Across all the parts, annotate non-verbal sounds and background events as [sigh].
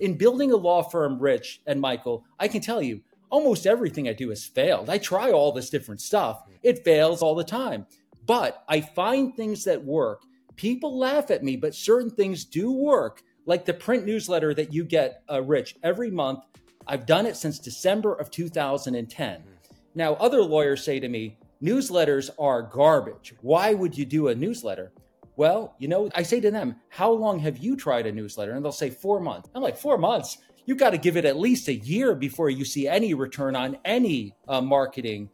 In building a law firm, Rich and Michael, I can tell you almost everything I do has failed. I try all this different stuff, it fails all the time. But I find things that work. People laugh at me, but certain things do work, like the print newsletter that you get, uh, Rich, every month. I've done it since December of 2010. Now, other lawyers say to me, newsletters are garbage. Why would you do a newsletter? Well, you know, I say to them, How long have you tried a newsletter? And they'll say, Four months. I'm like, Four months? You've got to give it at least a year before you see any return on any uh, marketing.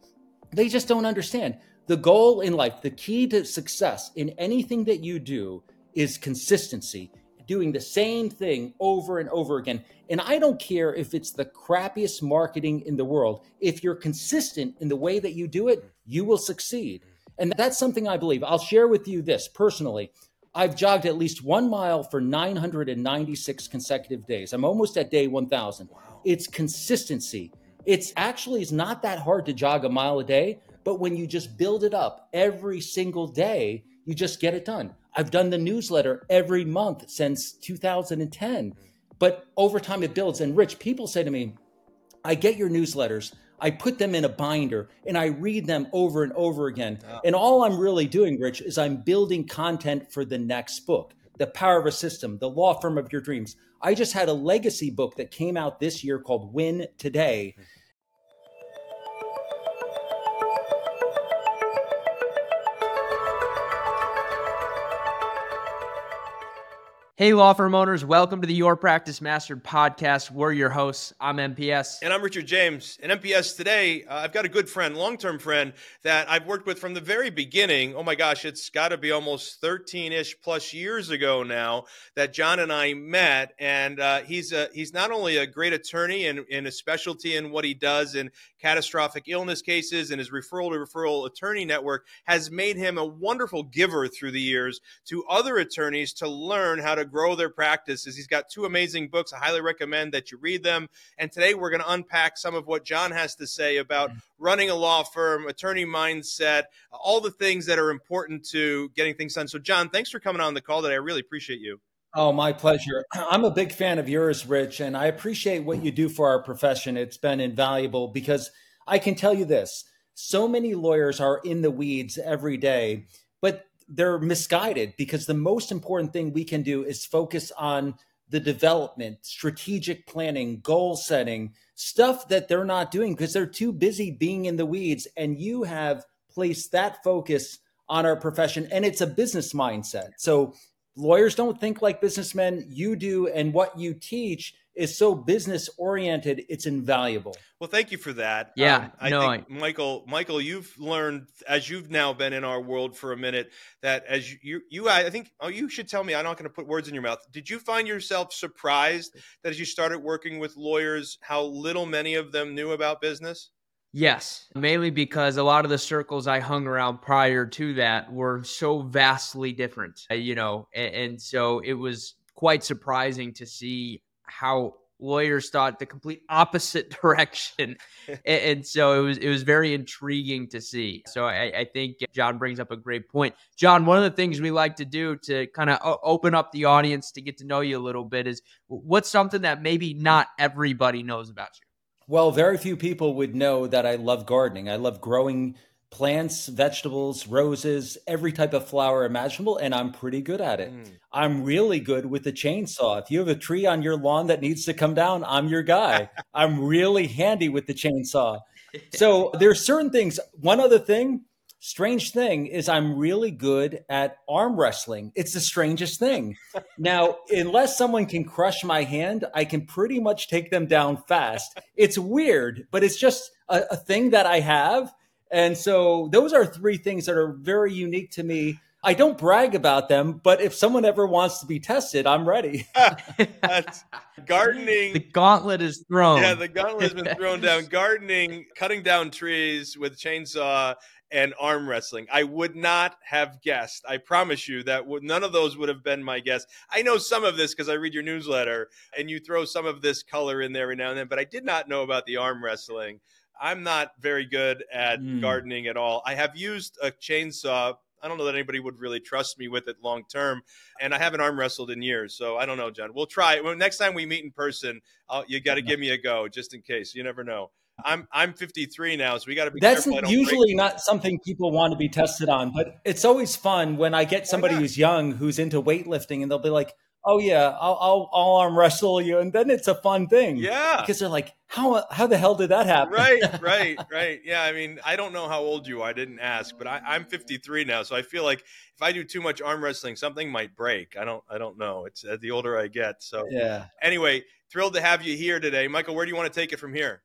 They just don't understand. The goal in life, the key to success in anything that you do is consistency, doing the same thing over and over again. And I don't care if it's the crappiest marketing in the world. If you're consistent in the way that you do it, you will succeed. And that's something I believe. I'll share with you this personally. I've jogged at least one mile for 996 consecutive days. I'm almost at day 1000. Wow. It's consistency. It's actually it's not that hard to jog a mile a day, but when you just build it up every single day, you just get it done. I've done the newsletter every month since 2010, but over time it builds. And Rich, people say to me, I get your newsletters. I put them in a binder and I read them over and over again. And all I'm really doing, Rich, is I'm building content for the next book, The Power of a System, The Law Firm of Your Dreams. I just had a legacy book that came out this year called Win Today. Hmm. Hey, law firm owners, welcome to the Your Practice Mastered podcast. We're your hosts. I'm MPS. And I'm Richard James. And MPS today, uh, I've got a good friend, long term friend that I've worked with from the very beginning. Oh my gosh, it's got to be almost 13 ish plus years ago now that John and I met. And uh, he's, a, he's not only a great attorney and in a specialty in what he does in catastrophic illness cases, and his referral to referral attorney network has made him a wonderful giver through the years to other attorneys to learn how to grow their practices. He's got two amazing books. I highly recommend that you read them. And today we're going to unpack some of what John has to say about mm-hmm. running a law firm, attorney mindset, all the things that are important to getting things done. So, John, thanks for coming on the call today. I really appreciate you. Oh, my pleasure. [clears throat] I'm a big fan of yours, Rich, and I appreciate what you do for our profession. It's been invaluable because I can tell you this so many lawyers are in the weeds every day, but they're misguided because the most important thing we can do is focus on the development, strategic planning, goal setting, stuff that they're not doing because they're too busy being in the weeds. And you have placed that focus on our profession, and it's a business mindset. So lawyers don't think like businessmen, you do, and what you teach is so business oriented it's invaluable. Well thank you for that. Yeah um, i no, think I... michael michael you've learned as you've now been in our world for a minute that as you you i think oh you should tell me i'm not going to put words in your mouth. Did you find yourself surprised that as you started working with lawyers how little many of them knew about business Yes, mainly because a lot of the circles I hung around prior to that were so vastly different, uh, you know, and, and so it was quite surprising to see how lawyers thought the complete opposite [laughs] direction. [laughs] And, and, so it was it was very intriguing to see. So I, I, think john brings up a great point. John one of the things we like to do to kind of open up the audience to get to know you a little bit is what's something that maybe not everybody knows about you well very few people would know that i love gardening i love growing plants, vegetables, roses, every type of flower imaginable, and I'm pretty good at it. Mm. I'm really good with the chainsaw. If you have a tree on your lawn that needs to come down, I'm your guy. [laughs] I'm really handy with the chainsaw. So there's certain things. One other thing, strange thing is I'm really good at arm wrestling. It's the strangest thing. [laughs] now, unless someone can crush my hand, I can pretty much take them down fast. It's weird, but it's just a, a thing that I have and so those are three things that are very unique to me. I don't brag about them, but if someone ever wants to be tested, I'm ready. [laughs] gardening. The gauntlet is thrown. Yeah, the gauntlet has been thrown down. [laughs] Gardening, cutting down trees with chainsaw, and arm wrestling. I would not have guessed. I promise you that none of those would have been my guess. I know some of this because I read your newsletter and you throw some of this color in there every now and then, but I did not know about the arm wrestling. I'm not very good at mm. gardening at all. I have used a chainsaw I don't know that anybody would really trust me with it long term. And I haven't arm wrestled in years, so I don't know, John. We'll try. Well, next time we meet in person, I'll, you got to give me a go just in case. You never know. I'm I'm 53 now, so we got to be. That's usually not something people want to be tested on, but it's always fun when I get somebody who's young who's into weightlifting, and they'll be like, "Oh yeah, I'll, I'll, I'll arm wrestle you," and then it's a fun thing. Yeah, because they're like, "How how the hell did that happen?" Right, [laughs] right, right. Yeah, I mean, I don't know how old you are. I didn't ask, but I, I'm 53 now, so I feel like if I do too much arm wrestling, something might break. I don't I don't know. It's uh, the older I get. So yeah. Anyway, thrilled to have you here today, Michael. Where do you want to take it from here?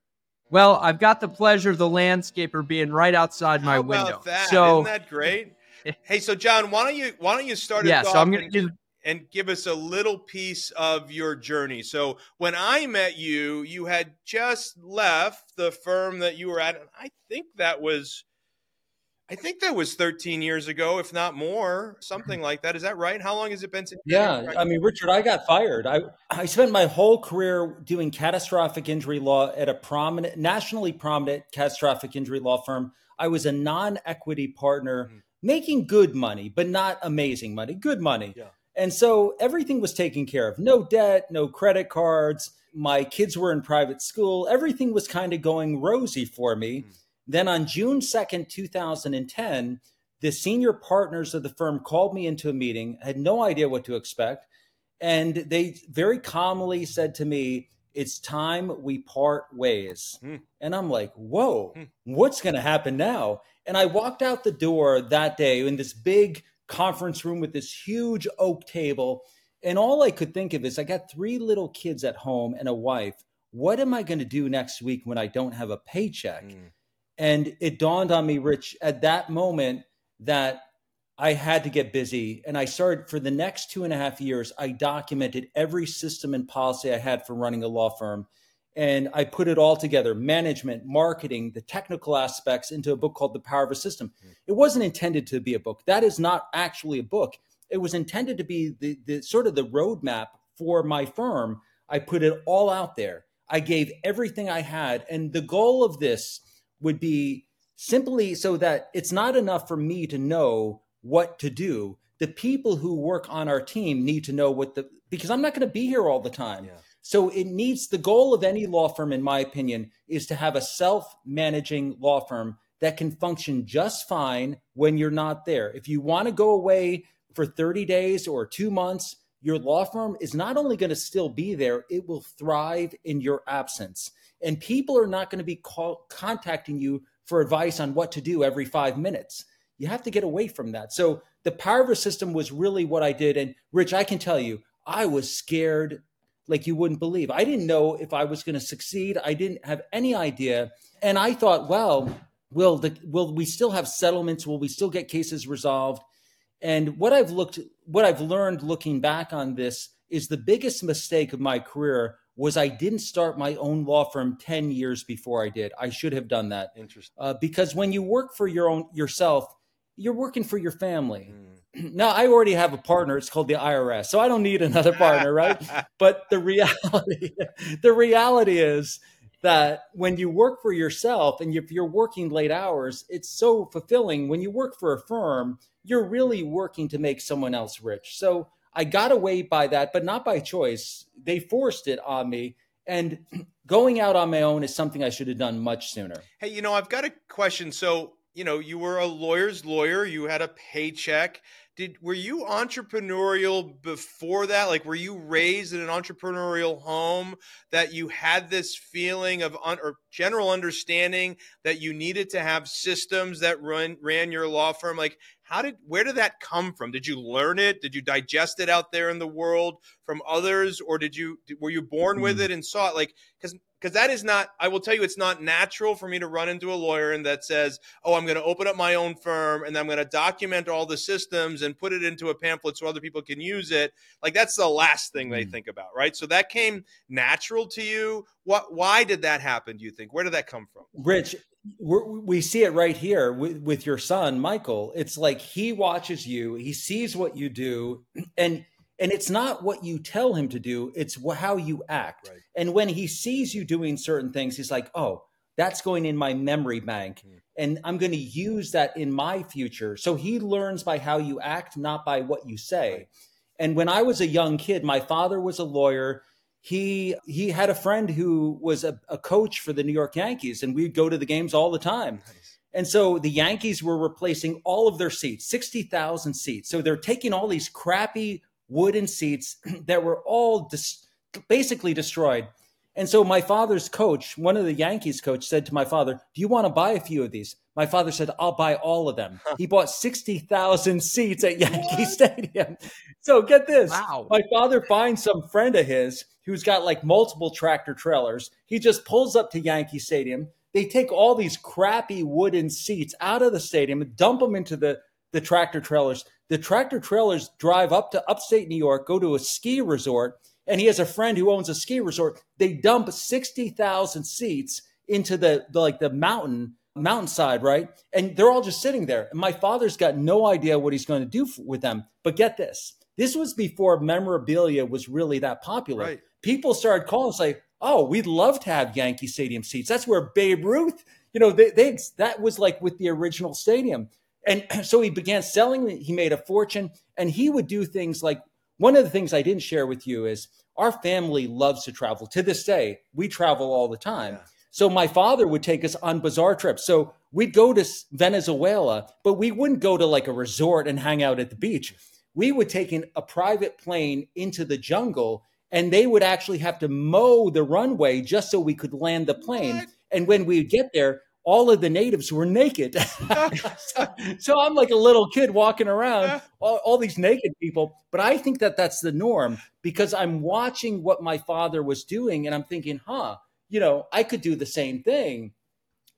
Well, I've got the pleasure of the landscaper being right outside my How window. That? So isn't that great? [laughs] hey, so John, why don't you why don't you start? Yeah, so I'm going to and give us a little piece of your journey. So when I met you, you had just left the firm that you were at. And I think that was I think that was 13 years ago, if not more, something like that. Is that right? How long has it been since? Yeah, I mean, Richard, I got fired. I I spent my whole career doing catastrophic injury law at a prominent, nationally prominent catastrophic injury law firm. I was a non-equity partner, mm-hmm. making good money, but not amazing money. Good money. Yeah. And so everything was taken care of. No debt, no credit cards. My kids were in private school. Everything was kind of going rosy for me. Mm-hmm then on June 2nd, 2010, the senior partners of the firm called me into a meeting, I had no idea what to expect. And they very calmly said to me, It's time we part ways. Mm. And I'm like, Whoa, mm. what's going to happen now? And I walked out the door that day in this big conference room with this huge oak table. And all I could think of is I got three little kids at home and a wife. What am I going to do next week when I don't have a paycheck? Mm. And it dawned on me, Rich, at that moment that I had to get busy. And I started for the next two and a half years, I documented every system and policy I had for running a law firm. And I put it all together management, marketing, the technical aspects into a book called The Power of a System. Mm-hmm. It wasn't intended to be a book. That is not actually a book. It was intended to be the, the sort of the roadmap for my firm. I put it all out there. I gave everything I had. And the goal of this would be simply so that it's not enough for me to know what to do. The people who work on our team need to know what the because I'm not going to be here all the time. Yeah. So it needs the goal of any law firm, in my opinion, is to have a self-managing law firm that can function just fine when you're not there. If you want to go away for 30 days or two months, your law firm is not only going to still be there, it will thrive in your absence. And people are not going to be call, contacting you for advice on what to do every five minutes. You have to get away from that. So the power of a system was really what I did. And Rich, I can tell you, I was scared like you wouldn't believe. I didn't know if I was going to succeed. I didn't have any idea. And I thought, well, will the will we still have settlements? Will we still get cases resolved? And what I've looked what I've learned looking back on this is the biggest mistake of my career was I didn't start my own law firm 10 years before I did. I should have done that. Interesting. Uh, because when you work for your own yourself, you're working for your family. Mm. [clears throat] Now I already have a partner. It's called the IRS, so I don't need another partner, right? [laughs] but the reality, [laughs] the reality is that when you work for yourself and if you're working late hours, it's so fulfilling. When you work for a firm, you're really working to make someone else rich. So I got away by that, but not by choice. They forced it on me. And [clears throat] going out on my own is something I should have done much sooner. Hey, you know, I've got a question. So, you know, you were a lawyer's lawyer, you had a paycheck. Did were you entrepreneurial before that? Like were you raised in an entrepreneurial home that you had this feeling of un, or general understanding that you needed to have systems that run ran your law firm? Like how did where did that come from did you learn it did you digest it out there in the world from others or did you were you born with mm-hmm. it and saw it like because because that is not i will tell you it's not natural for me to run into a lawyer and that says oh i'm going to open up my own firm and i'm going to document all the systems and put it into a pamphlet so other people can use it. Like that's the last thing they mm. think about right? So that came natural to you. What why did that happen do you think? Where did that come from? Rich we see it right here with, with your son michael. It's like he watches you he sees what you do and and it's not what you tell him to do it's how you act right. and when he sees you doing certain things he's like oh that's going in my memory bank. Mm. And I'm going to use that in my future. So he learns by how you act, not by what you say. Right. And when I was a young kid, my father was a lawyer. He he had a friend who was a, a coach for the New York Yankees, and we'd go to the games all the time. Nice. And so the Yankees were replacing all of their seats, 60,000 seats. So they're taking all these crappy wooden seats [clears throat] that were all dis- basically destroyed and so my father's coach, one of the Yankees coach said to my father, "Do you want to buy a few of these?" My father said, "I'll buy all of them." He bought 60,000 [laughs] seats at Yankee what? Stadium. So get this. Wow. My father finds some friend of his who's got like multiple tractor trailers. He just pulls up to Yankee Stadium. They take all these crappy wooden seats out of the stadium and dump them into the the tractor trailers. The tractor trailers drive up to upstate New York, go to a ski resort and he has a friend who owns a ski resort. They dump 60,000 seats into the, the, like the mountain mountainside, right? And they're all just sitting there. And my father's got no idea what he's going to do f- with them. But get this. This was before memorabilia was really that popular. Right. People started calling and say, "Oh, we'd love to have Yankee Stadium seats. That's where Babe Ruth, you know, they, they that was like with the original stadium." And [clears throat] so he began selling. He made a fortune, and he would do things like one of the things I didn't share with you is our family loves to travel. To this day, we travel all the time. Yeah. So my father would take us on bizarre trips. So we'd go to Venezuela, but we wouldn't go to like a resort and hang out at the beach. We would take in a private plane into the jungle and they would actually have to mow the runway just so we could land the plane. What? And when we get there, all of the natives were naked. [laughs] so, so, I'm like a little kid walking around, all, all, these naked people. But I think that that's the norm because I'm watching what my father was doing and I'm thinking, huh, you know, I could do the same thing.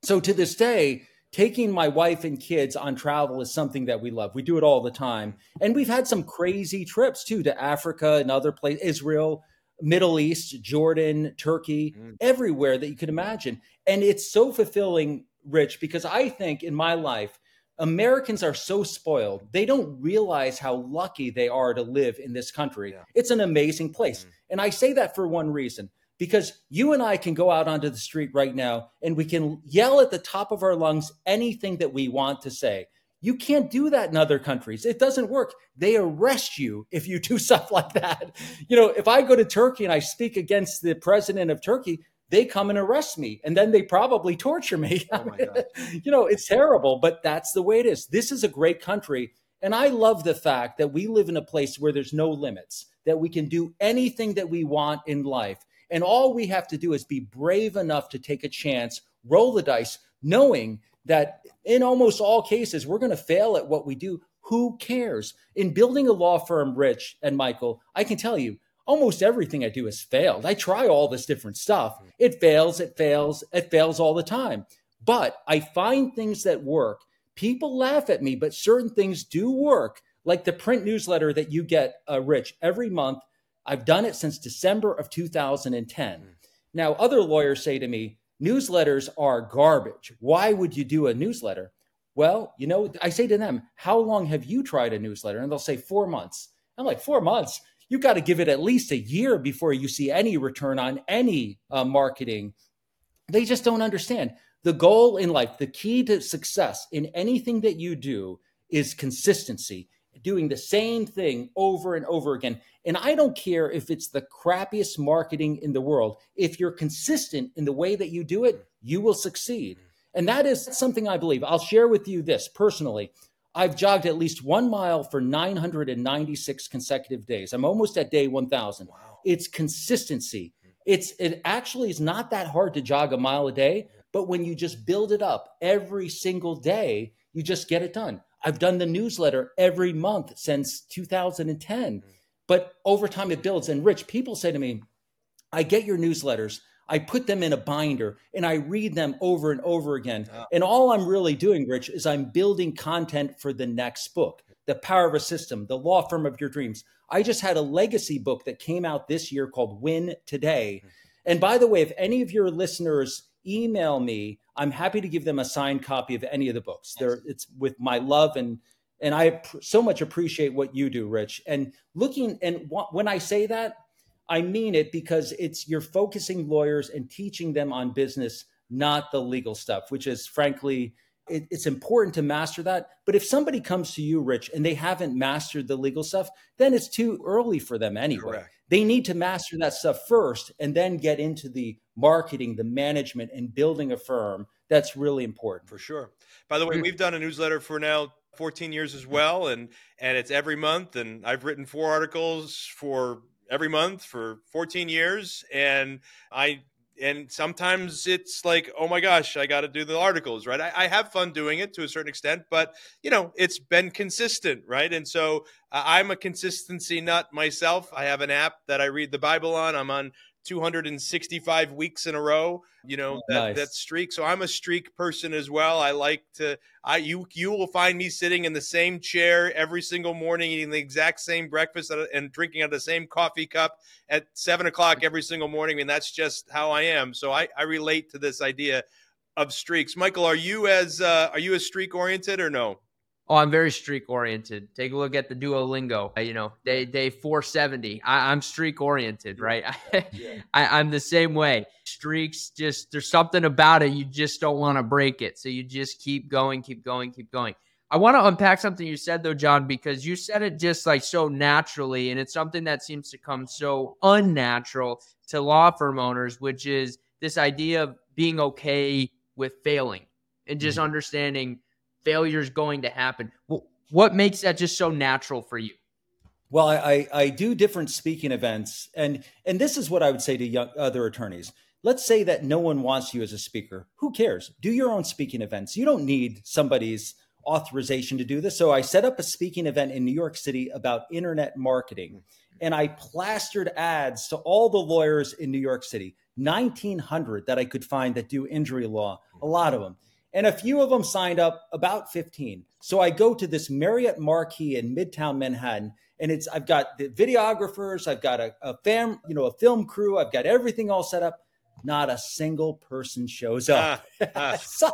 So to this day, taking my wife and kids on travel is something that we love. We do it all the time. And we've had some crazy trips too to Africa and other places, Israel. Middle East, Jordan, Turkey, mm. everywhere that you could imagine. And it's so fulfilling, Rich, because I think in my life, Americans are so spoiled. They don't realize how lucky they are to live in this country. Yeah. It's an amazing place. Mm. And I say that for one reason because you and I can go out onto the street right now and we can yell at the top of our lungs anything that we want to say. You can't do that in other countries. It doesn't work. They arrest you if you do [laughs] stuff like that. You know, if I go to Turkey and I speak against the president of Turkey, they come and arrest me and then they probably torture me. Oh [laughs] you know, it's terrible, but that's the way it is. This is a great country. And I love the fact that we live in a place where there's no limits, that we can do anything that we want in life. And all we have to do is be brave enough to take a chance, roll the dice, knowing that in almost all cases, we're going to fail at what we do. Who cares? In building a law firm, Rich and Michael, I can tell you, almost everything I do has failed. I try all this different stuff. It fails, it fails, it fails all the time. But I find things that work. People laugh at me, but certain things do work, like the print newsletter that you get, uh, Rich, every month. I've done it since December of 2010. Now, other lawyers say to me, newsletters are garbage. Why would you do a newsletter? Well, you know, I say to them, how long have you tried a newsletter? And they'll say four months. I'm like, four months? You've got to give it at least a year before you see any return on any uh, marketing. They just don't understand. The goal in life, the key to success in anything that you do is consistency doing the same thing over and over again. And I don't care if it's the crappiest marketing in the world. If you're consistent in the way that you do it, you will succeed. And that is something I believe. I'll share with you this personally. I've jogged at least one mile for 996 consecutive days. I'm almost at day 1000. Wow. It's consistency. It's it actually is not that hard to jog a mile a day, but when you just build it up every single day, you just get it done. I've done the newsletter every month since 2010. But over time it builds. And Rich, people say to me, I get your newsletters. I put them in a binder and I read them over and over again. And all I'm really doing, Rich, is I'm building content for the next book, The Power of a System, The Law Firm of Your Dreams. I just had a legacy book that came out this year called Win Today. Hmm. And by the way, if any of your listeners email me. I'm happy to give them a signed copy of any of the books. There, it's with my love and and I so much appreciate what you do, Rich. And looking and when I say that, I mean it because it's you're focusing lawyers and teaching them on business not the legal stuff, which is frankly, it, it's important to master that. But if somebody comes to you, Rich, and they haven't mastered the legal stuff, then it's too early for them anyway. Correct. They need to master that stuff first and then get into the marketing, the management, and building a firm. That's really important. For sure. By the way, we've done a newsletter for now 14 years as well and and it's every month and I've written four articles for every month for 14 years and I and sometimes it's like oh my gosh i got to do the articles right I, I, have fun doing it to a certain extent but you know it's been consistent right and so uh, i'm a consistency nut myself i have an app that i read the bible on i'm on 265 weeks in a row you know oh, that, nice. that streak. So i'm a streak person as well. I like to i you you will find me sitting in the same chair every single morning eating the exact same breakfast and drinking out of the same coffee cup at seven o'clock every single morning I and mean, that's just how i am. So i i relate to this idea of streaks. Michael are you as uh, are you as streak oriented or no Oh, I'm very streak oriented. Take a look at the Duolingo. Uh, you know, day day 470. I, am streak oriented, right? [laughs] I, I'm the same way. Streaks, just there's something about it. You just don't want to break it, so you just keep going, keep going, keep going. I want to unpack something you said though, John, because you said it just like so naturally, and it's something that seems to come so unnatural to law firm owners, which is this idea of being okay with failing and just mm-hmm. understanding failure is going to happen. What makes that just so natural for you? Well, I, I do different speaking events, and and this is what I would say to young, other attorneys. Let's say that no one wants you as a speaker. Who cares? Do your own speaking events. You don't need somebody's authorization to do this. So I set up a speaking event in New York City about internet marketing, and I plastered ads to all the lawyers in New York City, 1,900 that I could find that do injury law, a lot of them and a few of them signed up about 15 so i go to this marriott marquis in midtown manhattan and it's i've got the videographers i've got a, a fam you know a film crew i've got everything all set up. Not a single person shows up. Ah, ah. [laughs] So,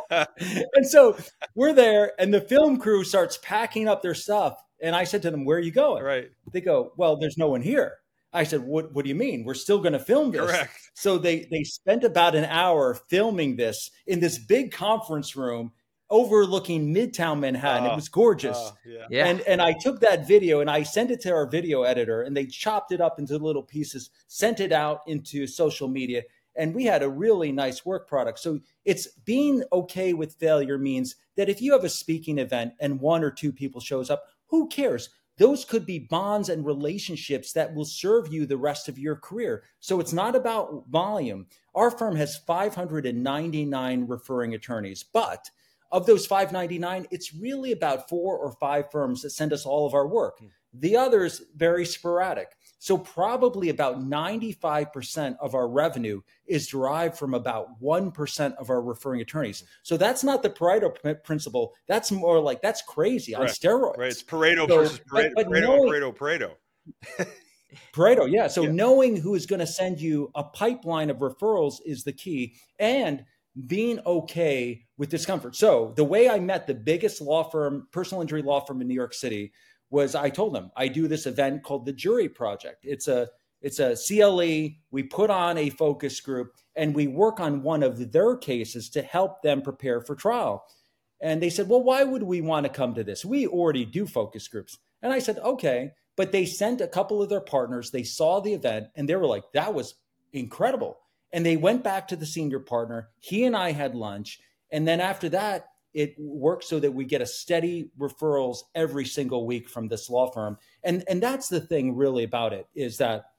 and so we're there and the film crew starts packing up their stuff. And i said to them where are you going? Right. They go well there's no one here I said, "What? What do you mean? We're still going to film this?" Correct. So they they spent about an hour filming this in this big conference room overlooking Midtown Manhattan. Uh, it was gorgeous. Uh, yeah. yeah. And and I took that video and I sent it to our video editor, and they chopped it up into little pieces, sent it out into social media, and we had a really nice work product. So it's being okay with failure means that if you have a speaking event and one or two people shows up, who cares? Those could be bonds and relationships that will serve you the rest of your career. So it's not about volume. Our firm has 599 referring attorneys, but of those 599, it's really about four or five firms that send us all of our work. Hmm. The others very sporadic. So probably about 95% of our revenue is derived from about 1% of our referring attorneys. So that's not the Pareto principle. That's more like that's crazy right. on steroids. Right. It's Pareto so, versus Pareto, but, but Pareto, knowing, Pareto, Pareto. [laughs] Pareto, yeah. So yeah. knowing who is going to send you a pipeline of referrals is the key. And being okay with discomfort. So the way I met the biggest law firm, personal injury law firm in New York City was I told them I do this event called the Jury Project. It's a it's a CLE. We put on a focus group and we work on one of their cases to help them prepare for trial. And they said, "Well, why would we want to come to this? We already do focus groups." And I said, "Okay." But they sent a couple of their partners. They saw the event and they were like, "That was incredible." And they went back to the senior partner. He and I had lunch. And then after that, it works so that we get a steady referrals every single week from this law firm. And and that's the thing really about it is that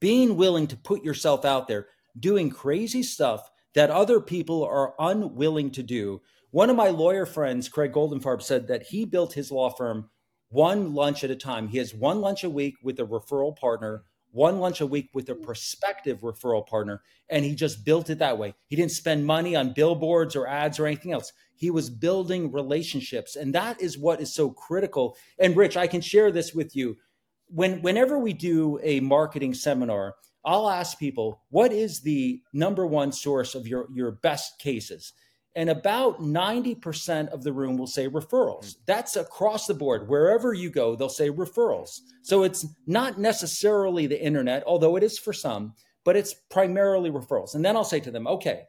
being willing to put yourself out there doing crazy stuff that other people are unwilling to do. One of my lawyer friends craig goldenfarb said that he built his law firm one lunch at a time. He has one lunch a week with a referral partner one lunch a week with a prospective referral partner and he just built it that way he didn't spend money on billboards or ads or anything else he was building relationships. And that is what is so critical. And Rich, I can share this with you. When whenever we do a marketing seminar, I'll ask people, what is the number one source of your, your best cases? And about 90% of the room will say referrals. That's across the board. Wherever you go, they'll say referrals. So it's not necessarily the internet, although it is for some, but it's primarily referrals. And then I'll say to them, okay,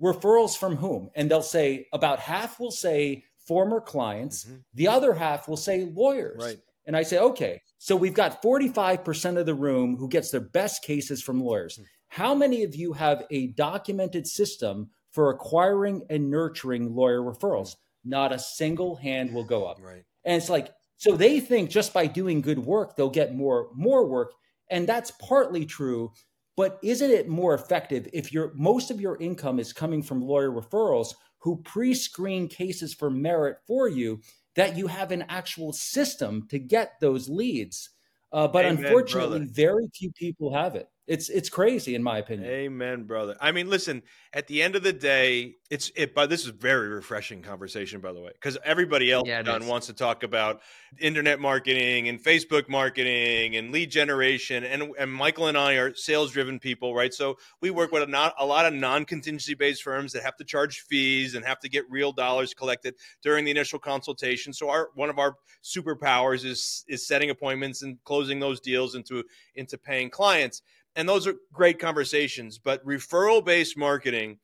referrals from whom? And they'll say about half will say former clients, mm-hmm. the other half will say lawyers. Right. And I say, okay, so we've got 45% of the room who gets their best cases from lawyers. Mm-hmm. How many of you have a documented system for acquiring and nurturing lawyer referrals? Not a single hand will go up. Right. And it's like, so they think just by doing good work, they'll get more more work. And that's partly true. But isn't it more effective if your most of your income is coming from lawyer referrals who pre-screen cases for merit for you, that you have an actual system to get those leads? Uh, but Amen, unfortunately, brother. very few people have it. It's it's crazy in my opinion. Amen, brother. I mean, listen. At the end of the day, it's it. But this is very refreshing conversation, by the way, because everybody else yeah, wants to talk about internet marketing and Facebook marketing and lead generation, and and Michael and I are sales driven people, right? So we work mm-hmm. with a, not, a lot of non contingency based firms that have to charge fees and have to get real dollars collected during the initial consultation. So our one of our superpowers is is setting appointments and closing those deals into into paying clients and those are great conversations but referral based marketing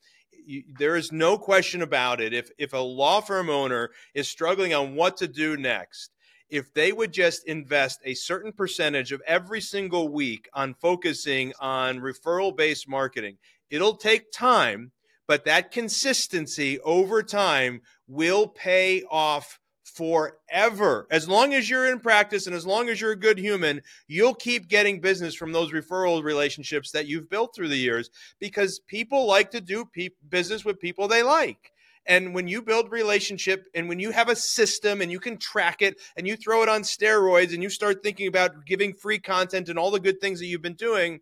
you, there is no question about it. If if a law firm owner is struggling on what to do next if they would just invest a certain percentage of every single week on focusing on referral based marketing it'll take time but that consistency over time will pay off forever. As long as you're in practice and as long as you're a good human, you'll keep getting business from those referral relationships that you've built through the years because people like to do pe- business with people they like. And when you build relationship and when you have a system and you can track it and you throw it on steroids and you start thinking about giving free content and all the good things that you've been doing,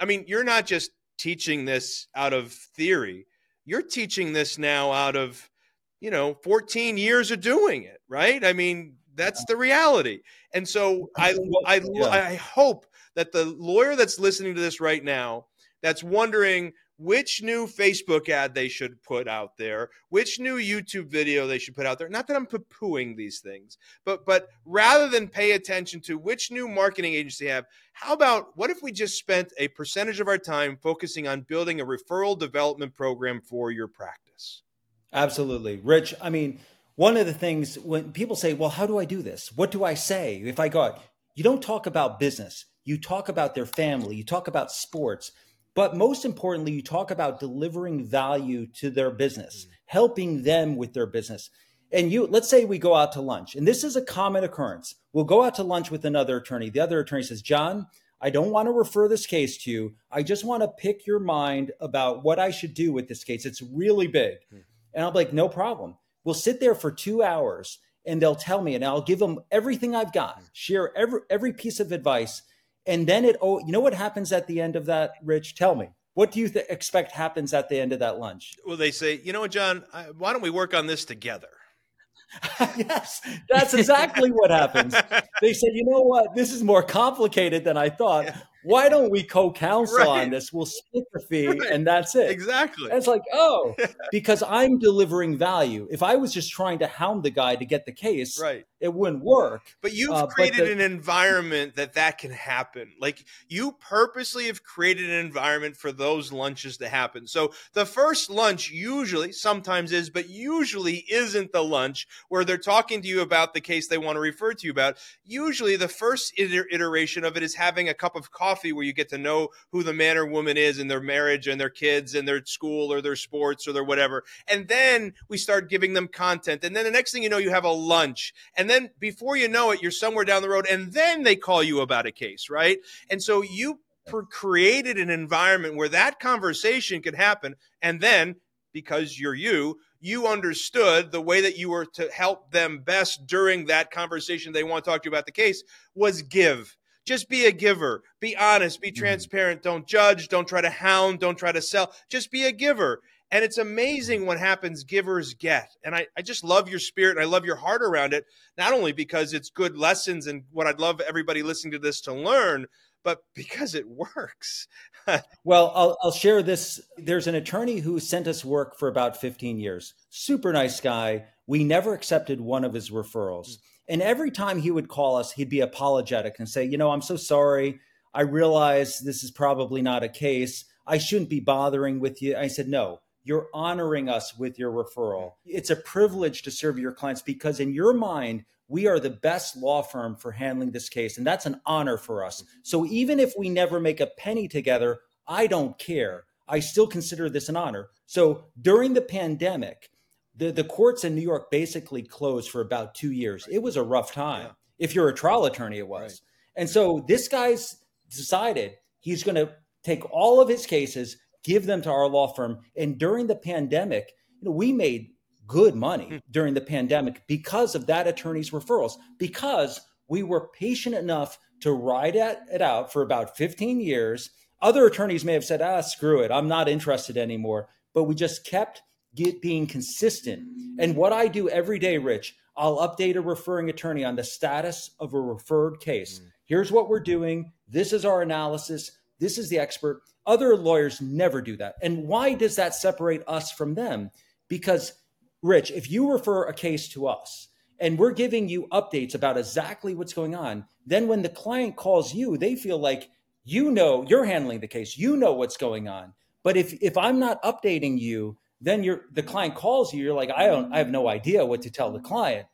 I mean, you're not just teaching this out of theory. You're teaching this now out of you know 14 years of doing it right i mean that's the reality and so [laughs] i i i hope that the lawyer that's listening to this right now that's wondering which new Facebook ad they should put out there, which new YouTube video they should put out there. Not that I'm poo-pooing these things, but but rather than pay attention to which new marketing agency have, how about what if we just spent a percentage of our time focusing on building a referral development program for your practice? Absolutely. Rich, I mean, one of the things when people say, well, how do I do this? What do I say? If I go out, you don't talk about business. You talk about their family. You talk about sports. But most importantly, you talk about delivering value to their business, mm-hmm. helping them with their business. And you, let's say we go out to lunch, and this is a common occurrence. We'll go out to lunch with another attorney. The other attorney says, John, I don't want to refer this case to you. I just want to pick your mind about what I should do with this case. It's really big. Mm-hmm. And I'm like, no problem. We'll sit there for two hours and they'll tell me, and I'll give them everything I've got, share every every piece of advice. And then it, oh, you know what happens at the end of that, Rich? Tell me. What do you th- expect happens at the end of that lunch? Well, they say, you know what, John, why don't we work on this together? [laughs] yes, that's exactly what happens. [laughs] They said, you know what, this is more complicated than I thought. Yeah why don't we co-counsel right. on this? We'll split the fee right. and that's it. Exactly. And it's like, oh, [laughs] because I'm delivering value. If I was just trying to hound the guy to get the case, right. It wouldn't work. But you've uh, created but the- an environment that that can happen. Like you purposely have created an environment for those lunches to happen. So the first lunch usually, sometimes is, but usually isn't the lunch where they're talking to you about the case they want to refer to you about. Usually the first iteration of it is having a cup of coffee coffee where you get to know who the man or woman is in their marriage and their kids and their school or their sports or their whatever. And then we start giving them content. And then the next thing you know, you have a lunch. And then before you know it, you're somewhere down the road. And then they call you about a case, right? And so you created an environment where that conversation could happen. And then because you're you, you understood the way that you were to help them best during that conversation they want to talk to you about the case was give just be a giver. Be honest. Be mm-hmm. transparent. Don't judge. Don't try to hound. Don't try to sell. Just be a giver. And it's amazing what happens givers get. And I, I just love your spirit and I love your heart around it, not only because it's good lessons and what I'd love everybody listening to this to learn, but [laughs] because it works. [laughs] well, I'll, I'll share this. There's an attorney who sent us work for about 15 years. Super nice guy. We never accepted one of his referrals. Mm-hmm and every time he would call us, he'd be apologetic and say, You know, I'm so sorry. I realize this is probably not a case. I shouldn't be bothering with you. I said, No, you're honoring us with your referral. It's a privilege to serve your clients because, in your mind, we are the best law firm for handling this case. And that's an honor for us. So even if we never make a penny together, I don't care. I still consider this an honor. So during the pandemic, the, the courts in New York basically closed for about two years. It was a rough time. Yeah. If you're a trial attorney, it was. Right. And so this guy's decided he's going to take all of his cases, give them to our law firm. And during the pandemic, you know, we made good money hmm. during the pandemic because of that attorney's referrals, because we were patient enough to ride it out for about 15 years. Other attorneys may have said, ah, screw it, I'm not interested anymore. But we just kept get, being consistent. And what I do every day, Rich, I'll update a referring attorney on the status of a referred case. Mm. Here's what we're doing. This is our analysis. This is the expert. Other lawyers never do that. And why does that separate us from them? Because, Rich, if you refer a case to us and we're giving you updates about exactly what's going on, then when the client calls you, they feel like you know you're handling the case, you know what's going on. But if if I'm not updating you, then you're the client calls you, you're like, I don't, I have no idea what to tell the client.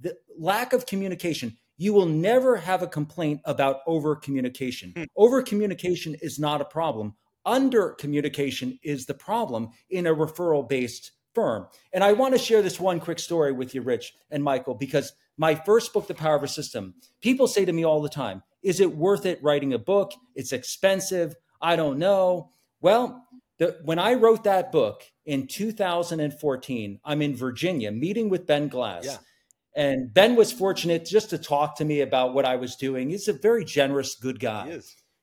The lack of communication you will never have a complaint about over communication. Hmm. Over communication is not a problem. Under communication is the problem in a referral based firm. And I want to share this one quick story with you, Rich and Michael, because my first book, The Power of a System, people say to me all the time, is it worth it writing a book? It's expensive. I don't know. Well, the, when I wrote that book in 2014, I'm in Virginia meeting with Ben Glass. Yeah. And Ben was fortunate just to talk to me about what I was doing. He's a very generous, good guy.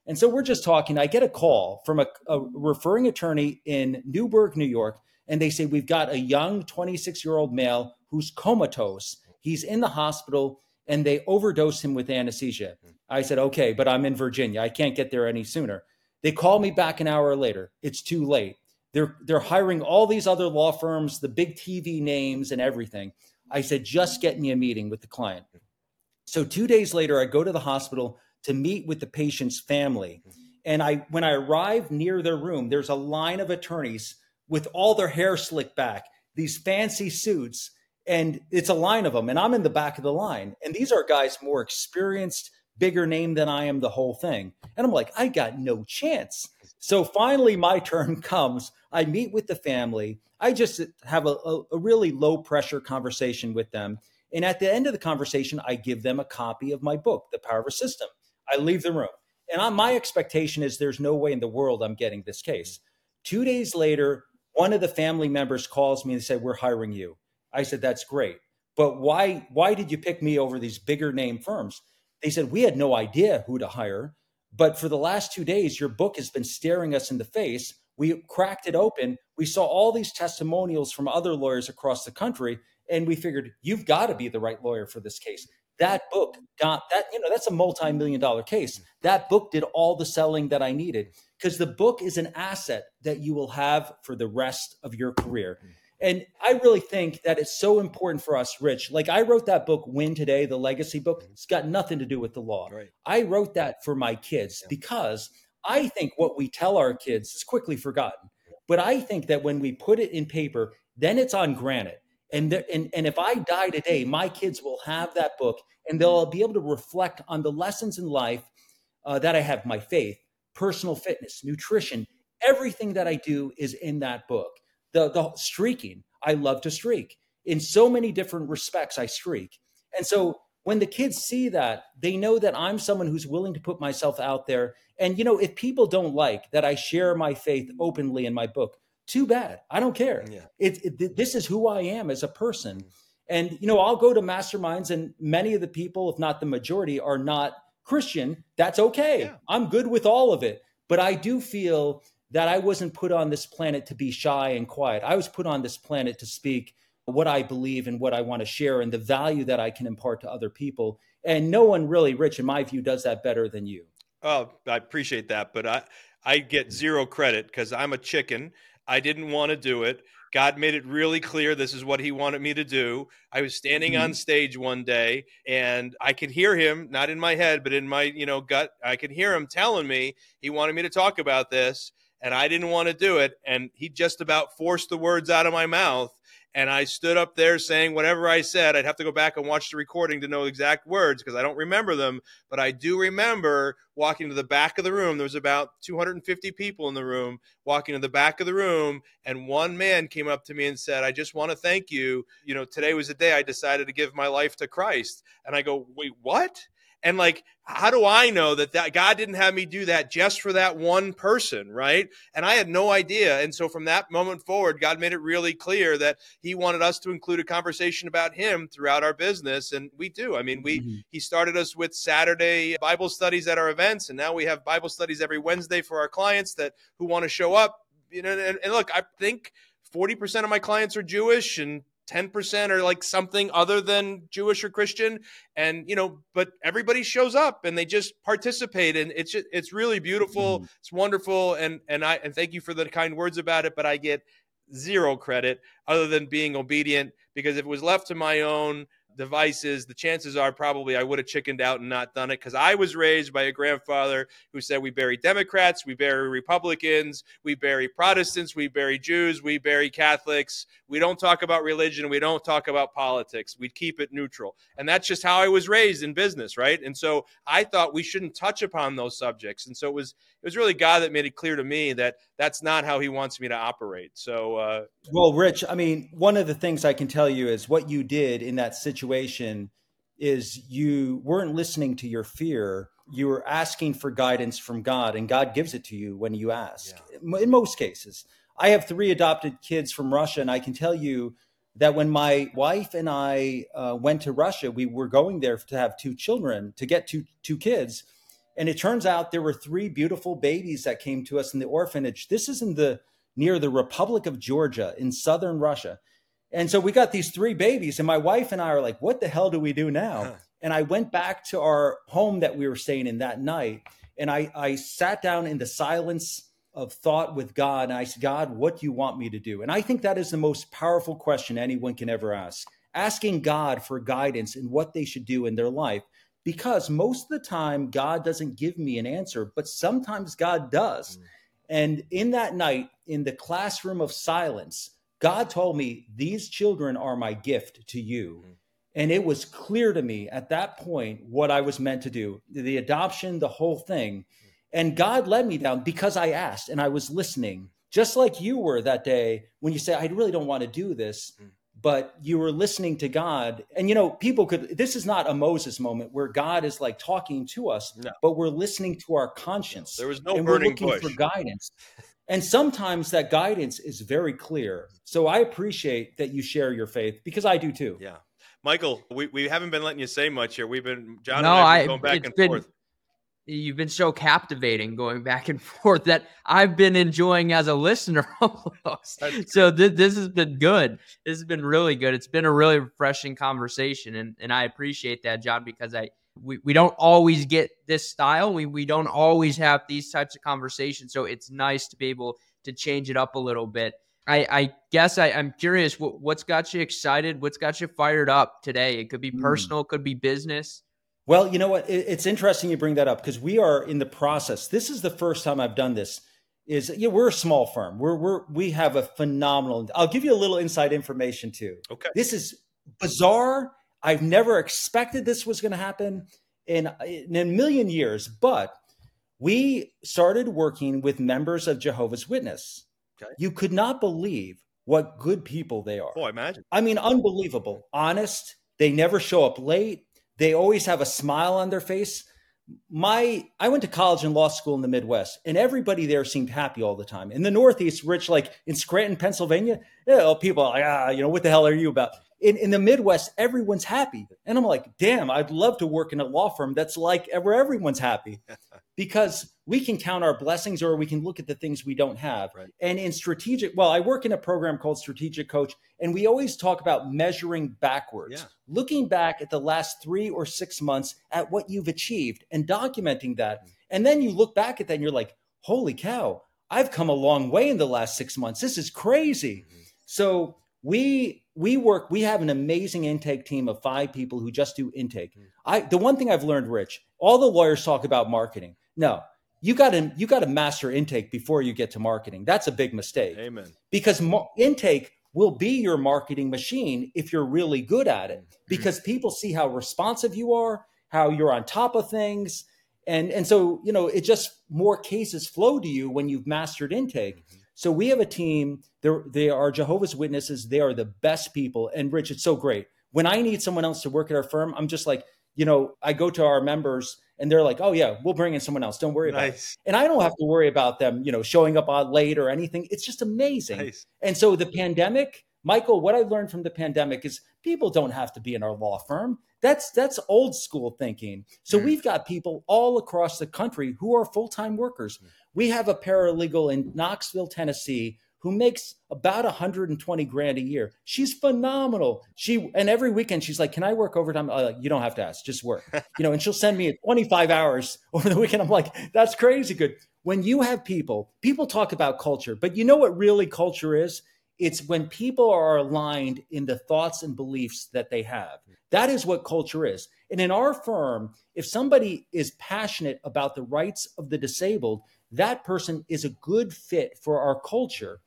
And so we're just talking. I get a call from a, a, referring attorney in Newburgh, New York, and they say, We've got a young 26 year old male who's comatose. He's in the hospital and they overdose him with anesthesia. I said, Okay, but I'm in Virginia. I can't get there any sooner. They call me back an hour later. It's too late. They're, they're hiring all these other law firms, the big TV names, and everything. I said, just get me a meeting with the client. So two days later, I go to the hospital to meet with the patient's family. And I, when I arrive near their room, there's a line of attorneys with all their hair slicked back, these fancy suits, and it's a line of them. And I'm in the back of the line. And these are guys more experienced, bigger name than I am, the whole thing. And I'm like, I got no chance. So finally, my [laughs] turn comes. I meet with the family. I just have a, a, really low pressure conversation with them. And at the end of the conversation, I give them a copy of my book, The Power of a System. I leave the room. And I, my expectation is there's no way in the world I'm getting this case. Two days later, one of the family members calls me and said, We're hiring you. I said, That's great. But why, why did you pick me over these bigger name firms? They said, We had no idea who to hire. But for the last two days, your book has been staring us in the face. We cracked it open. We saw all these testimonials from other lawyers across the country, and we figured you've got to be the right lawyer for this case. That book got that, you know, that's a multi million dollar case. That book did all the selling that I needed because the book is an asset that you will have for the rest of your career. And I really think that it's so important for us, Rich. Like I wrote that book, Win Today, the legacy book. Mm-hmm. It's got nothing to do with the law. Right. I wrote that for my kids yeah. because I think what we tell our kids is quickly forgotten. But I think that when we put it in paper, then it's on granite. And, the, and, and if I die today, my kids will have that book and they'll be able to reflect on the lessons in life uh, that I have my faith, personal fitness, nutrition, everything that I do is in that book the the streaking. I love to streak. In so many different respects, I streak. And so when the kids see that, they know that I'm someone who's willing to put myself out there. And you know, if people don't like that I share my faith openly in my book, too bad. I don't care. Yeah. It, it, this is who I am as a person. Mm-hmm. And you know, I'll go to masterminds, and many of the people, if not the majority, are not Christian. That's okay. Yeah. I'm good with all of it. But I do feel that I wasn't put on this planet to be shy and quiet. I was put on this planet to speak what I believe and what I want to share and the value that I can impart to other people. And no one really, Rich, in my view, does that better than you. Oh, I appreciate that, but I I get zero credit because I'm a chicken. I didn't want to do it. God made it really clear this is what he wanted me to do. I was standing mm-hmm. on stage one day and I could hear him, not in my head, but in my, you know, gut. I could hear him telling me he wanted me to talk about this and I didn't want to do it. And he just about forced the words out of my mouth. And I stood up there saying whatever I said. I'd have to go back and watch the recording to know exact words because I don't remember them. But I do remember walking to the back of the room. There was about 250 people in the room, walking to the back of the room. And one man came up to me and said, I just want to thank you. You know, today was the day I decided to give my life to Christ. And I go, wait, what? And like, how do I know that, that God didn't have me do that just for that one person, right? And I had no idea. And so from that moment forward, God made it really clear that He wanted us to include a conversation about Him throughout our business, and we do. I mean, we mm-hmm. He started us with Saturday Bible studies at our events, and now we have Bible studies every Wednesday for our clients that who want to show up. You know, and, and look, I think. 40% of my clients are Jewish and 10% or like something other than Jewish or Christian. And you know but everybody shows up and they just participate. And it's just, it's really beautiful. Mm. it's wonderful. And and I and thank you for the kind words about it but I get zero credit other than being obedient because if it was left to my own devices, the chances are probably I would have chickened out and not done it because I was raised by a grandfather who said we bury Democrats, we bury Republicans, we bury Protestants, we bury Jews, we bury Catholics. We don't talk about religion, we don't talk about politics. We keep it neutral. And that's just how I was raised in business, right? And so I thought we shouldn't touch upon those subjects. And so it was it was really God that made it clear to me that that's not how he wants me to operate. So uh, well, Rich, I mean, one of the things I can tell you is what you did in that situation situation is you weren't listening to your fear. You were asking for guidance from god and god gives it to you when you ask. Yeah. in most cases. I have three adopted kids from russia and i can tell you that when my wife and i uh, went to russia we were going there to have two children to get two two kids. And it turns out there were three beautiful babies that came to us in the orphanage. This is in the near the republic of georgia in southern russia and so we got these three babies, and my wife and I are like, what the hell do we do now? Huh. And I went back to our home that we were staying in that night, and I, I sat down in the silence of thought with God, and I said, God, what do you want me to do? And I think that is the most powerful question anyone can ever ask asking God for guidance in what they should do in their life. Because most of the time, God doesn't give me an answer, but sometimes God does. Mm. And in that night, in the classroom of silence, God told me, These children are my gift to you. Mm-hmm. And it was clear to me at that point what I was meant to do the adoption, the whole thing. Mm-hmm. And God led me down because I asked and I was listening, just like you were that day when you said, I really don't want to do this. Mm-hmm. But you were listening to God. And, you know, people could, this is not a Moses moment where God is like talking to us, no. but we're listening to our conscience. There was no and burning we're looking bush. for guidance. And sometimes that guidance is very clear. So I appreciate that you share your faith because I do too. Yeah. Michael, we, we haven't been letting you say much here. We've been John no, and I, I going back and been, forth. You've been so captivating going back and [laughs] forth that I've been enjoying as a listener [laughs] almost. so this, this has been good. This has been really good. It's been a really refreshing conversation. And, and I appreciate that, John, because I – we, we don't always get this style. We, we don't always have these types of conversations. So it's nice to be able to change it up a little bit. I, I guess I, am curious what, what's got you excited? What's got you fired up today? It could be hmm. personal, it could be business. Well, you know what? It's interesting you bring that up because we are in the process. This is the first time I've done this. Is yeah, we're a small firm. We're we're we have a phenomenal. I'll give you a little inside information too. Okay. This is bizarre I've never expected this was going to happen in, in a million years, but we started working with members of Jehovah's Witness. Okay. You could not believe what good people they are. Oh, I imagine. I mean, unbelievable. Honest. They never show up late. They always have a smile on their face. My I went to college and law school in the Midwest, and everybody there seemed happy all the time. In the Northeast, Rich, like in Scranton, Pennsylvania, you know, people are like, ah, you know, what the hell are you about? in, in the Midwest, everyone's happy. And I'm like, damn, I'd love to work in a law firm that's like where everyone's happy because we can count our blessings or we can look at the things we don't have. Right. And in strategic, well, I work in a program called Strategic Coach, and we always talk about measuring backwards, yeah. looking back at the last three or six months at what you've achieved and documenting that. Mm-hmm. And then you look back at that and you're like, holy cow, I've come a long way in the last six months. This is crazy. Mm-hmm. So we we work we have an amazing intake team of five people who just do intake mm. i the one thing i've learned rich all the lawyers talk about marketing no you got to you got to master intake before you get to marketing. That's a big mistake. Amen. Because mo- intake will be your marketing machine if you're really good at it. Mm-hmm. Because people see how responsive you are, how you're on top of things, and and so you know it just more cases flow to you when you've mastered intake. Mm-hmm. So we have a team. They they are Jehovah's Witnesses. They are the best people. And Rich, it's so great. When I need someone else to work at our firm, I'm just like, you know, I go to our members and they're like, "Oh yeah, we'll bring in someone else. Don't worry about it." And I don't have to worry about them, you know, showing up on late or anything. It's just amazing. Nice. And so the pandemic, Michael, what I learned from the pandemic is people don't have to be in our law firm. That's that's old school thinking. So Mm. we've got people all across the country who are full-time workers. We have a paralegal in Knoxville, Tennessee, who makes about 120 grand a year. She's phenomenal. She and every weekend she's like, "Can I work overtime?" I'm like, you don't have to ask, just work. [laughs] You know, and she'll send me 25 hours [laughs] over the weekend. I'm like, that's crazy good. When you have people, people talk about culture, but you know what really culture is? It's when people are aligned in the thoughts and beliefs that they have. That is what culture is. And in our firm, if somebody is passionate about the rights of the disabled, that person is a good fit for our culture.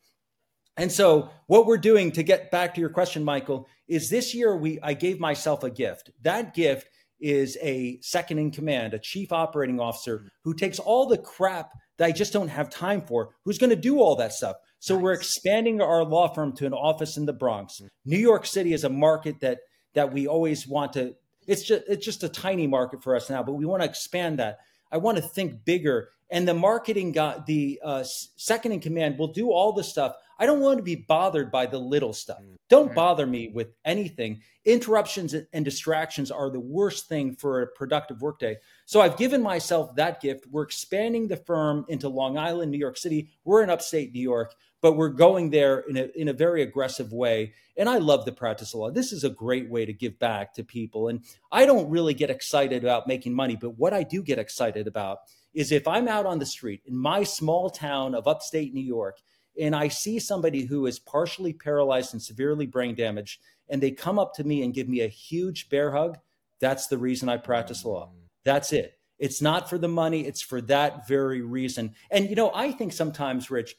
And so what we're doing to get back to your question, Michael, is this year we I gave myself a gift. That gift is a second in command, a chief operating officer who takes all the crap that I just don't have time for, who's going to do all that stuff. So we're expanding our law firm to an office in the Bronx. New York City is a market that that we always want to it's just it's just a tiny market for us now, but we want to expand that. I want to think bigger. And the marketing guy, the uh, second in command, will do all the stuff. I don't want to be bothered by the little stuff. Mm-hmm. Don't mm-hmm. bother me with anything. Interruptions and distractions are the worst thing for a productive workday. So I've given myself that gift. We're expanding the firm into Long Island, New York City. We're in upstate New York, but we're going there in a, in a very aggressive way. And I love the practice of law. This is a great way to give back to people. And I don't really get excited about making money, but what I do get excited about is if I'm out on the street in my small town of upstate New York and I see somebody who is partially paralyzed and severely brain damaged, and they come up to me and give me a huge bear hug, that's the reason I practice law. Mm. That's it. It's not for the money, it's for that very reason. And, you know, I think sometimes, Rich,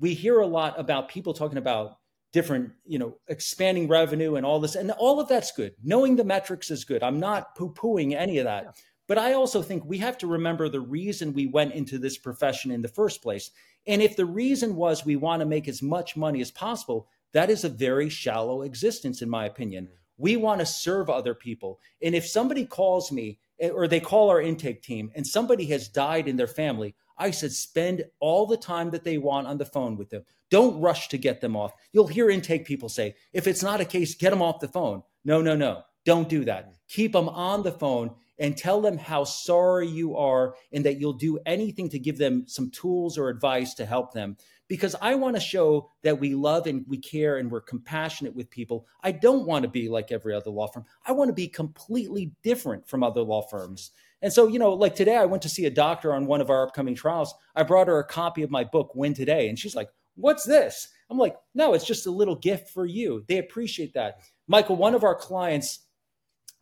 we hear a lot about people talking about different, you know, expanding revenue and all this, and all of that's good. Knowing the metrics is good. I'm not poo pooing any of that. But I also think we have to remember the reason we went into this profession in the first place. And if the reason was we want to make as much money as possible, that is a very shallow existence, in my opinion. Mm-hmm. We want to serve other people. And if somebody calls me eh, or they call our intake team and somebody has died in their family, I said, spend all the time that they want on the phone with them. Don't rush to get them off. You'll hear intake people say, if it's not a case, get them off the phone. No, no, no. Don't do that. Mm-hmm. Keep them on the phone and tell them how sorry you are and that you'll do anything to give them some tools or advice to help them. Because I want to show that we love and we care and we're compassionate with people. I don't want to be like every other law firm. I want to be completely different from other law firms. And so, you know, like today, I went to see a doctor on one of our upcoming trials. I brought her a copy of my book, Win Today. And she's like, What's this? I'm like, No, it's just a little gift for you. They appreciate that. Michael, one of our clients,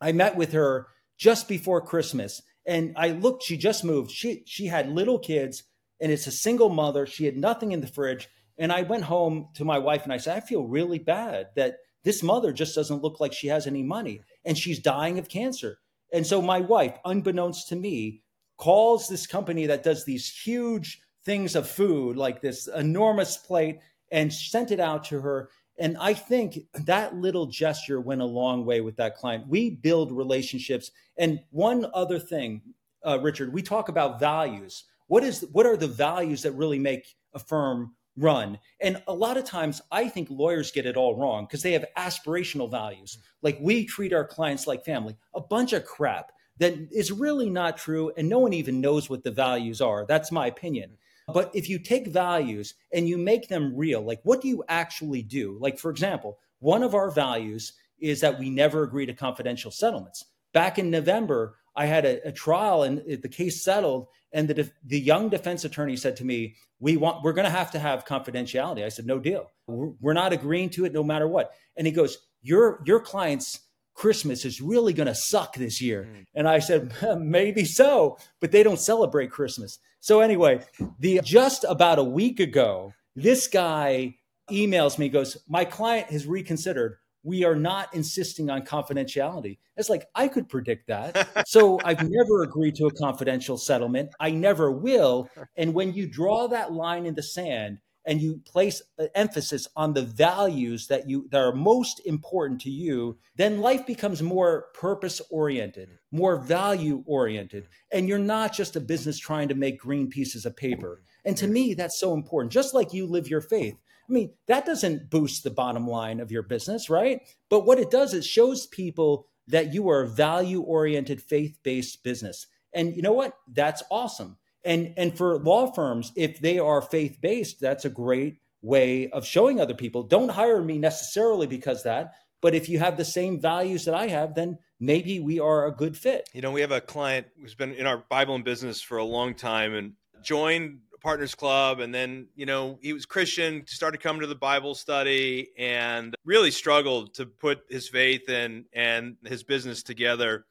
I met with her just before Christmas. And I looked, she just moved. She she had little kids and it's a single mother. She had nothing in the fridge. And I went home to my wife and I said, I feel really bad that this mother just doesn't look like she has any money and she's dying of cancer. And so my wife, unbeknownst to me, calls this company that does these huge things of food, like this enormous plate, and sent it out to her. And I think that little gesture went a long way with that client. We build relationships. And one other thing, uh, Richard, we talk about values. What is what are the values that really make a firm run? And a lot of times, I think lawyers get it all wrong because they have aspirational values. Like we treat our clients like family. A bunch of crap that is really not true, and no one even knows what the values are. That's my opinion. But if you take values and you make them real, like what do you actually do? Like, for example, one of our values is that we never agree to confidential settlements. Back in November, I had a, a trial and the case settled, and the the young defense attorney said to me, "We want we're going to have to have confidentiality." I said, "No deal. We're, we're not agreeing to it, no matter what." And he goes, "Your your client's Christmas is really going to suck this year. Mm. And I said, maybe so, but they don't celebrate Christmas. So anyway, the just about a week ago, this guy emails me, goes, My client has reconsidered. We are not insisting on confidentiality. It's like, I could predict that. [laughs] so I've never agreed to a confidential settlement. I never will. And when you draw that line in the sand, and you place uh, emphasis on the values that you that are most important to you then life becomes more purpose oriented more value oriented and you're not just a business trying to make green pieces of paper and to me that's so important just like you live your faith I mean, that doesn't boost the bottom line of your business, right? But what it does, it shows people that you are a value oriented, faith based business. And you know what? That's awesome. And and for law firms, if they are faith based, that's a great way of showing other people. Don't hire me necessarily because that, but if you have the same values that I have, then maybe we are a good fit. You know, we have a client who's been in our Bible and business for a long time and joined Partners Club, and then you know he was Christian, started coming to the Bible study, and really struggled to put his faith and and his business together,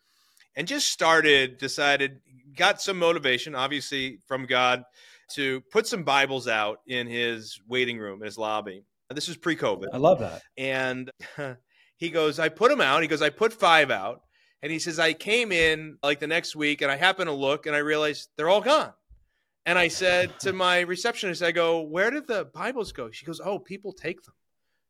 and just started decided got some motivation, obviously from God, to put some Bibles out in his waiting room, in his lobby. This is pre-COVID. I love that. And [laughs] he goes, I put them out. He goes, I put five out. And he says, I came in like the next week and I happened to look and I realized they're all gone. And I said to my receptionist, I go, Where did the Bibles go? She goes, Oh, people take them.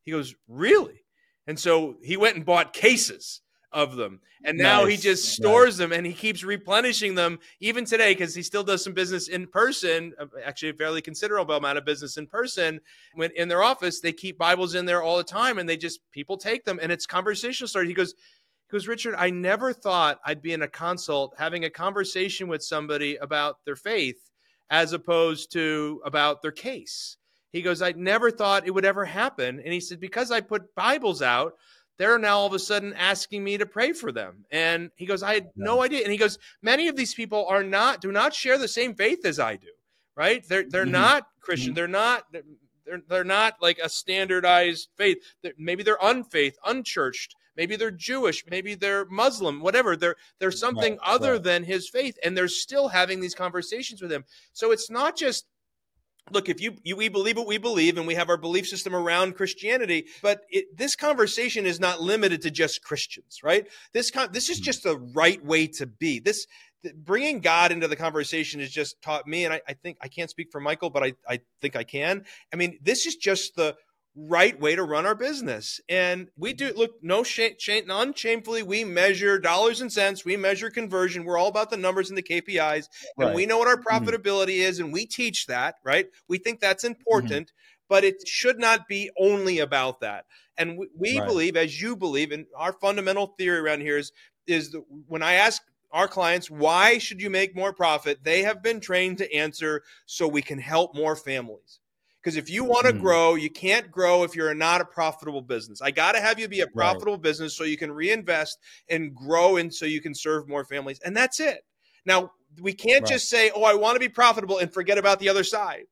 He goes, Really? And so he went and bought cases of them. And now nice. he just stores nice. them and he keeps replenishing them even today because he still does some business in person, uh, actually a fairly considerable amount of business in person. When in their office, they keep Bibles in there all the time and they just people take them and it's conversational started. He goes, he goes, Richard, I never thought I'd be in a consult having a conversation with somebody about their faith as opposed to about their case. He goes, I never thought it would ever happen. And he said, because I put Bibles out, they're now all of a sudden asking me to pray for them. And he goes, I had no idea. And he goes, many of these people are not, do not share the same faith as I do, right? They're, they're mm-hmm. not Christian. Mm-hmm. They're not, they're, they're not like a standardized faith. Maybe they're unfaith, unchurched. Maybe they're Jewish. Maybe they're Muslim, whatever. They're, they're something right, other right. than his faith. And they're still having these conversations with him. So it's not just look if you, you, we believe what we believe and we have our belief system around christianity but it, this conversation is not limited to just christians right? This con- this is hmm. just the right way to be. This bringing god into the conversation has just taught me and I, I think i can't speak for michael but I, I think i can. I mean this is just the right way to run our business. And we do look no shame, shame non shamefully. We measure dollars and cents. We measure conversion. We're all about the numbers and the KPIs, right. and we know what our mm-hmm. profitability mm-hmm. is, and we teach that. Right? We think that's mm-hmm. important, mm-hmm. but it should not be only about that. And we, we right. believe, as you believe, and our fundamental theory around here is is that when I ask our clients, why should you make more profit? They have been trained to answer so we can help more families. Because if you want to mm. grow, you can't grow if you're not a profitable business. I got to have you be a profitable right. business so you can reinvest and grow and so you can serve more families. And that's it. Now, we can't right. just say, oh, I want to be profitable and forget about the other side.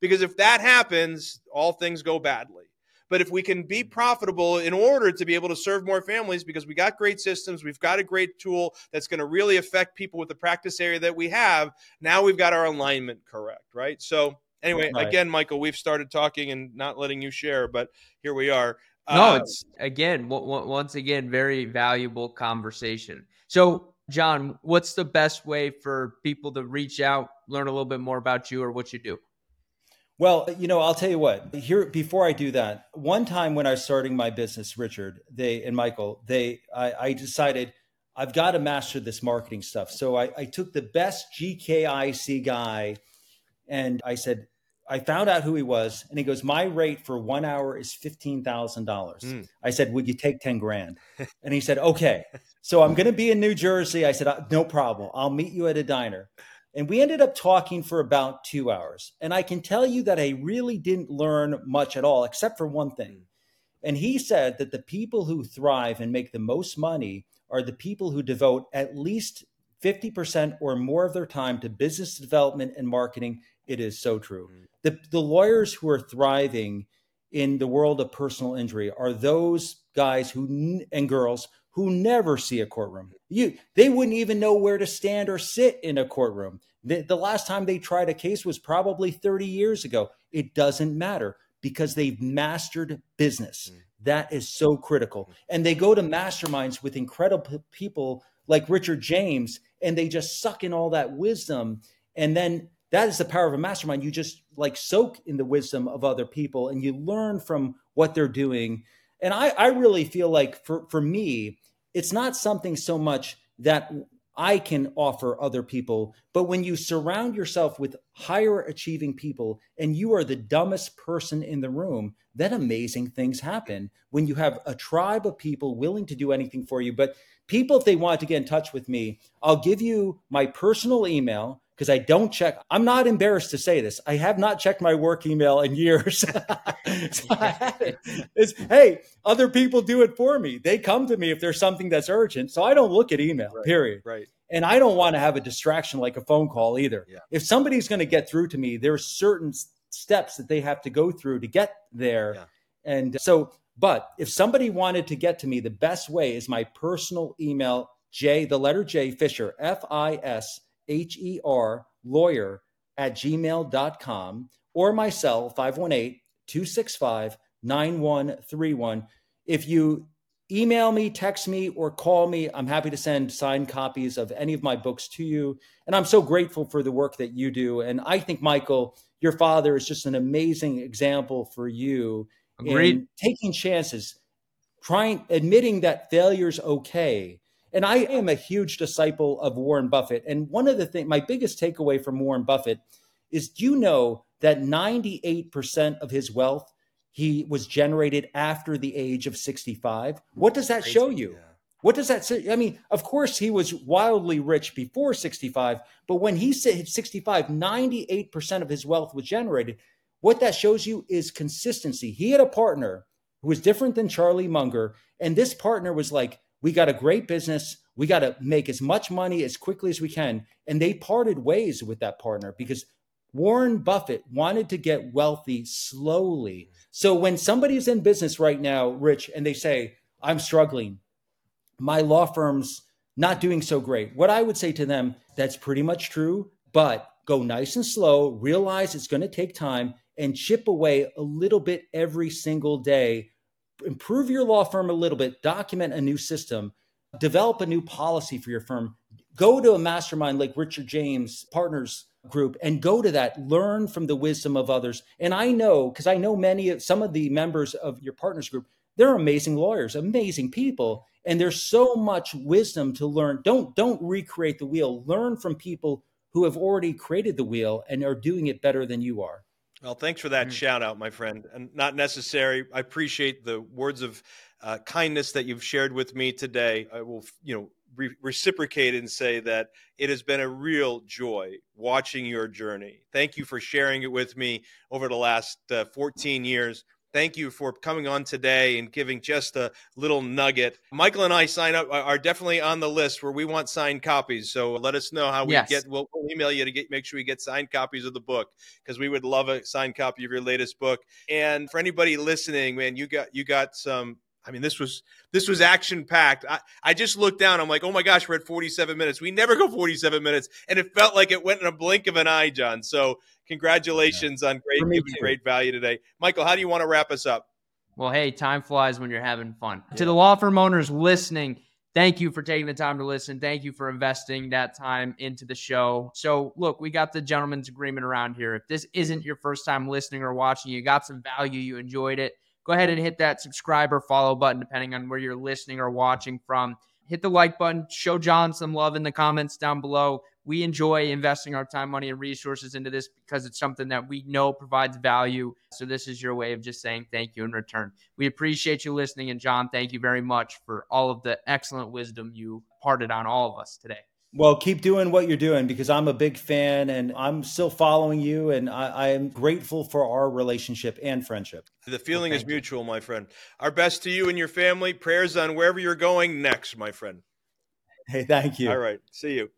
Because if that happens, all things go badly. But if we can be profitable in order to be able to serve more families, because we got great systems, we've got a great tool that's going to really affect people with the practice area that we have, now we've got our alignment correct, right? So, Anyway, right. again, Michael, we've started talking and not letting you share, but here we are. No, uh, it's again, w- w- once again, very valuable conversation. So, John, what's the best way for people to reach out, learn a little bit more about you or what you do? Well, you know, I'll tell you what. Here, before I do that, one time when I was starting my business, Richard, they and Michael, they, I, I decided I've got to master this marketing stuff. So I, I took the best GKIC guy, and I said, I found out who he was, and he goes, "My rate for one hour is fifteen thousand dollars." Mm. I said, "Would you take ten grand?" and he said, "Okay." So I'm going to be in New Jersey. I said, uh, "No problem. I'll meet you at a diner." And we ended up talking for about two hours. And I can tell you that I really didn't learn much at all, except for one thing. And he said that the people who thrive and make the most money are the people who devote at least 50% or more of their time to business development and marketing. It is so true. Mm the, the lawyers who are thriving in the world of personal injury are those guys who and girls who never see a courtroom. You, they wouldn't even know where to stand or sit in a courtroom. The, the last time they tried a case was probably 30 years ago. It doesn't matter because they've mastered business. Mm. That is so critical. Mm. And they go to masterminds with incredible people like Richard James, and they just suck in all that wisdom. And then that is the power of a mastermind. You just like soak in the wisdom of other people and you learn from what they're doing. And I, I really feel like for, for me, it's not something so much that I can offer other people. But when you surround yourself with higher achieving people and you are the dumbest person in the room, then amazing things happen when you have a tribe of people willing to do anything for you. But people, if they want to get in touch with me, I'll give you my personal email because I don't check. I'm not embarrassed to say this. I have not checked my work email in years. [laughs] so it's, hey, other people do it for me. They come to me if there's something that's urgent. So I don't look at email, right, period. Right. And I don't want to have a distraction like a phone call either. Yeah. If somebody's going to get through to me, there's certain steps that they have to go through to get there. Yeah. And so, but if somebody wanted to get to me, the best way is my personal email, J, the letter J, Fisher, F I S H E R, lawyer at gmail.com, or my cell, 518 265 9131. If you email me, text me, or call me, I'm happy to send signed copies of any of my books to you. And I'm so grateful for the work that you do. And I think, Michael, your father is just an amazing example for you Agreed. in taking chances, trying, admitting that failure's okay and I am a huge disciple of Warren Buffett. And one of the things, my biggest takeaway from Warren Buffett is do you know that 98% of his wealth he was generated after the age of 65? What does that show you? What does that say? I mean, of course, he was wildly rich before 65, but when he hit 65, 98% of his wealth was generated. What that shows you is consistency. He had a partner who was different than Charlie Munger, and this partner was like, we got a great business. We got to make as much money as quickly as we can. And they parted ways with that partner because Warren Buffett wanted to get wealthy slowly. So when somebody's in business right now, Rich, and they say, I'm struggling, my law firm's not doing so great, what I would say to them, that's pretty much true, but go nice and slow, realize it's going to take time, and chip away a little bit every single day improve your law firm a little bit, document a new system, develop a new policy for your firm, go to a mastermind like Richard James Partners Group and go to that, learn from the wisdom of others. And I know, because I know many of some of the members of your partners group, they're amazing lawyers, amazing people, and there's so much wisdom to learn. Don't don't recreate the wheel. Learn from people who have already created the wheel and are doing it better than you are. Well, thanks for that mm-hmm. shout out, my friend. And not necessary. I appreciate the words of uh, kindness that you've shared with me today. I will, you know, re- reciprocate and say that it has been a real joy watching your journey. Thank you for sharing it with me over the last uh, 14 years. Thank you for coming on today and giving just a little nugget. Michael and I sign up are definitely on the list where we want signed copies. So let us know how we yes. get. We'll, we'll, email you to get make sure we get signed copies of the book because we would love a signed copy of your latest book. And for anybody listening, man, you got you got some I mean, this was this was action packed. I, I just looked down. I'm like, oh my gosh, we're at 47 minutes. We never go 47 minutes, and it felt like it went in a blink of an eye, John. So congratulations yeah. on great giving great value today, Michael. How do you want to wrap us up? Well, hey, time flies when you're having fun. Yeah. To the law firm owners listening, thank you for taking the time to listen. Thank you for investing that time into the show. So, look, we got the gentleman's agreement around here. If this isn't your first time listening or watching, you got some value, you enjoyed it go ahead and hit that subscribe or follow button, depending on where you're listening or watching from. Hit the like button, show John some love in the comments down below. We enjoy investing our time, money, and resources into this because it's something that we know provides value. So, this is your way of just saying thank you in return. We appreciate you listening. And, John, thank you very much for all of the excellent wisdom you parted on all of us today. Well, keep doing what you're doing because I'm a big fan and I'm still following you, and I, am grateful for our relationship and friendship. The feeling well, is mutual, you. my friend. Our best to you and your family. Prayers on wherever you're going next, my friend. Hey, thank you. All right. See you.